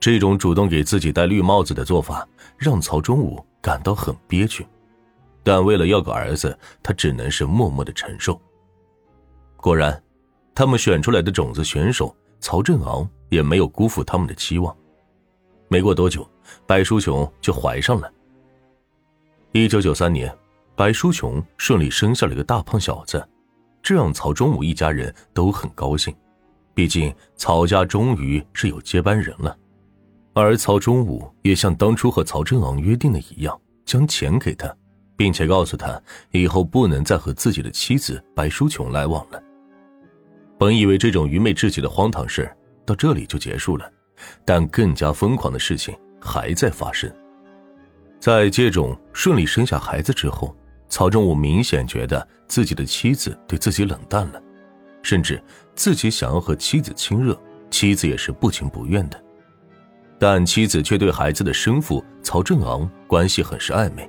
这种主动给自己戴绿帽子的做法，让曹忠武感到很憋屈。但为了要个儿子，他只能是默默的承受。果然，他们选出来的种子选手曹振昂也没有辜负他们的期望。没过多久，白淑琼就怀上了。一九九三年，白淑琼顺利生下了一个大胖小子，这让曹忠武一家人都很高兴。毕竟曹家终于是有接班人了，而曹忠武也像当初和曹振昂约定的一样，将钱给他，并且告诉他以后不能再和自己的妻子白淑琼来往了。本以为这种愚昧至极的荒唐事到这里就结束了，但更加疯狂的事情还在发生。在接种顺利生下孩子之后，曹忠武明显觉得自己的妻子对自己冷淡了。甚至自己想要和妻子亲热，妻子也是不情不愿的，但妻子却对孩子的生父曹正昂关系很是暧昧。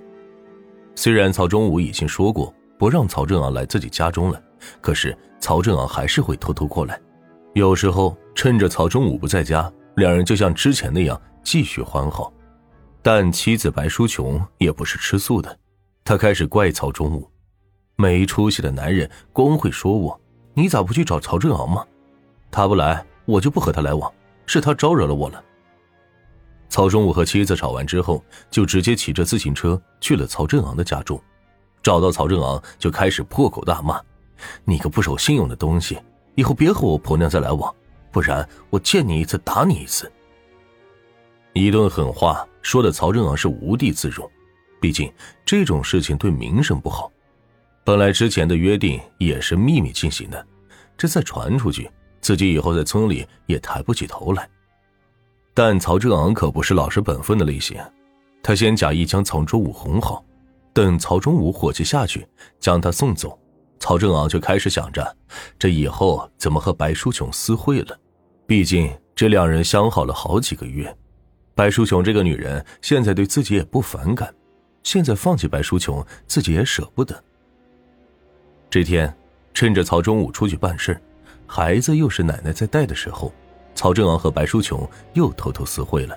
虽然曹忠武已经说过不让曹正昂来自己家中了，可是曹正昂还是会偷偷过来。有时候趁着曹忠武不在家，两人就像之前那样继续欢好。但妻子白淑琼也不是吃素的，她开始怪曹忠武，没出息的男人光会说我。你咋不去找曹振昂吗？他不来，我就不和他来往。是他招惹了我了。曹忠武和妻子吵完之后，就直接骑着自行车去了曹振昂的家中。找到曹振昂，就开始破口大骂：“你个不守信用的东西，以后别和我婆娘再来往，不然我见你一次打你一次。”一顿狠话说的曹振昂是无地自容，毕竟这种事情对名声不好。本来之前的约定也是秘密进行的，这再传出去，自己以后在村里也抬不起头来。但曹正昂可不是老实本分的类型，他先假意将曹忠武哄好，等曹忠武火气下去，将他送走，曹正昂就开始想着，这以后怎么和白淑琼私会了。毕竟这两人相好了好几个月，白淑琼这个女人现在对自己也不反感，现在放弃白淑琼，自己也舍不得。这天，趁着曹忠武出去办事，孩子又是奶奶在带的时候，曹正昂和白淑琼又偷偷私会了。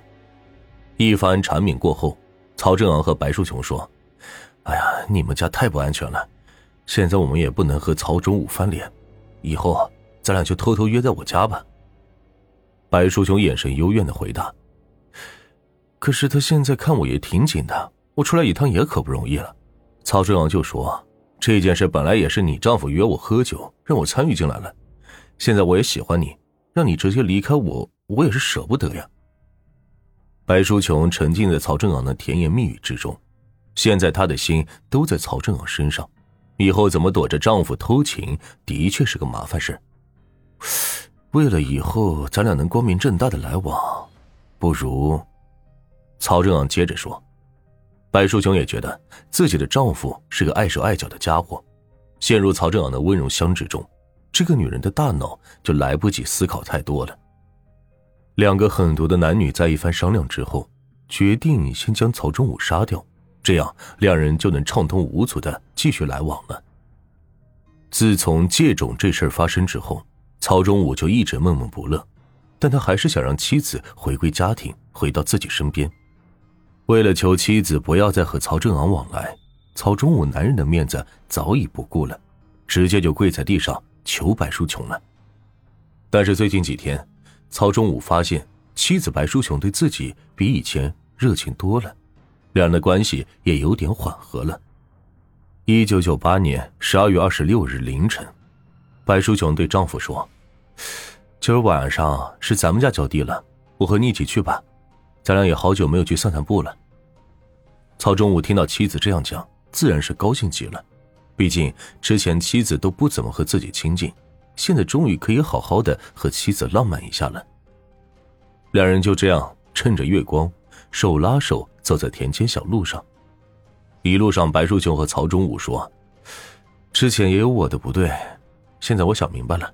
一番缠绵过后，曹正昂和白淑琼说：“哎呀，你们家太不安全了，现在我们也不能和曹忠武翻脸，以后咱俩就偷偷约在我家吧。”白淑琼眼神幽怨的回答：“可是他现在看我也挺紧的，我出来一趟也可不容易了。”曹正昂就说。这件事本来也是你丈夫约我喝酒，让我参与进来了。现在我也喜欢你，让你直接离开我，我也是舍不得呀。白淑琼沉浸在曹正昂的甜言蜜语之中，现在她的心都在曹正昂身上，以后怎么躲着丈夫偷情，的确是个麻烦事。为了以后咱俩能光明正大的来往，不如……曹正昂接着说。白淑琼也觉得自己的丈夫是个碍手碍脚的家伙，陷入曹正昂的温柔乡之中，这个女人的大脑就来不及思考太多了。两个狠毒的男女在一番商量之后，决定先将曹忠武杀掉，这样两人就能畅通无阻的继续来往了。自从借种这事发生之后，曹忠武就一直闷闷不乐，但他还是想让妻子回归家庭，回到自己身边。为了求妻子不要再和曹正昂往来，曹忠武男人的面子早已不顾了，直接就跪在地上求白淑琼了。但是最近几天，曹忠武发现妻子白淑琼对自己比以前热情多了，两人的关系也有点缓和了。一九九八年十二月二十六日凌晨，白淑琼对丈夫说：“今儿晚上是咱们家浇地了，我和你一起去吧。”咱俩也好久没有去散散步了。曹忠武听到妻子这样讲，自然是高兴极了。毕竟之前妻子都不怎么和自己亲近，现在终于可以好好的和妻子浪漫一下了。两人就这样趁着月光，手拉手走在田间小路上。一路上，白淑琼和曹忠武说：“之前也有我的不对，现在我想明白了，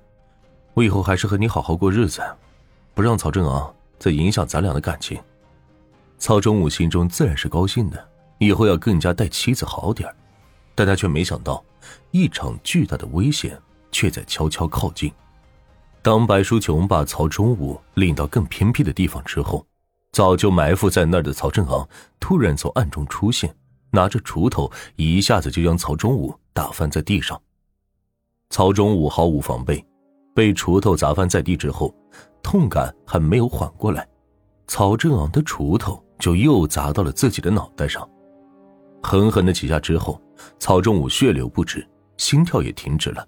我以后还是和你好好过日子，不让曹正昂再影响咱俩的感情。”曹忠武心中自然是高兴的，以后要更加待妻子好点但他却没想到，一场巨大的危险却在悄悄靠近。当白淑琼把曹忠武领到更偏僻的地方之后，早就埋伏在那儿的曹振昂突然从暗中出现，拿着锄头一下子就将曹忠武打翻在地上。曹忠武毫无防备，被锄头砸翻在地之后，痛感还没有缓过来，曹振昂的锄头就又砸到了自己的脑袋上，狠狠的几下之后，曹忠武血流不止，心跳也停止了。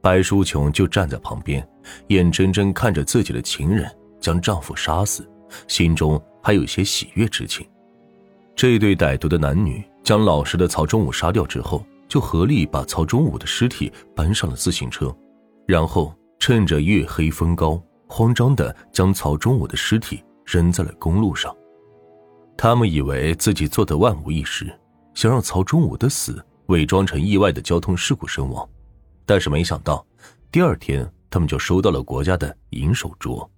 白淑琼就站在旁边，眼睁睁看着自己的情人将丈夫杀死。心中还有些喜悦之情。这对歹毒的男女将老实的曹忠武杀掉之后，就合力把曹忠武的尸体搬上了自行车，然后趁着月黑风高，慌张的将曹忠武的尸体扔在了公路上。他们以为自己做的万无一失，想让曹忠武的死伪装成意外的交通事故身亡，但是没想到，第二天他们就收到了国家的银手镯。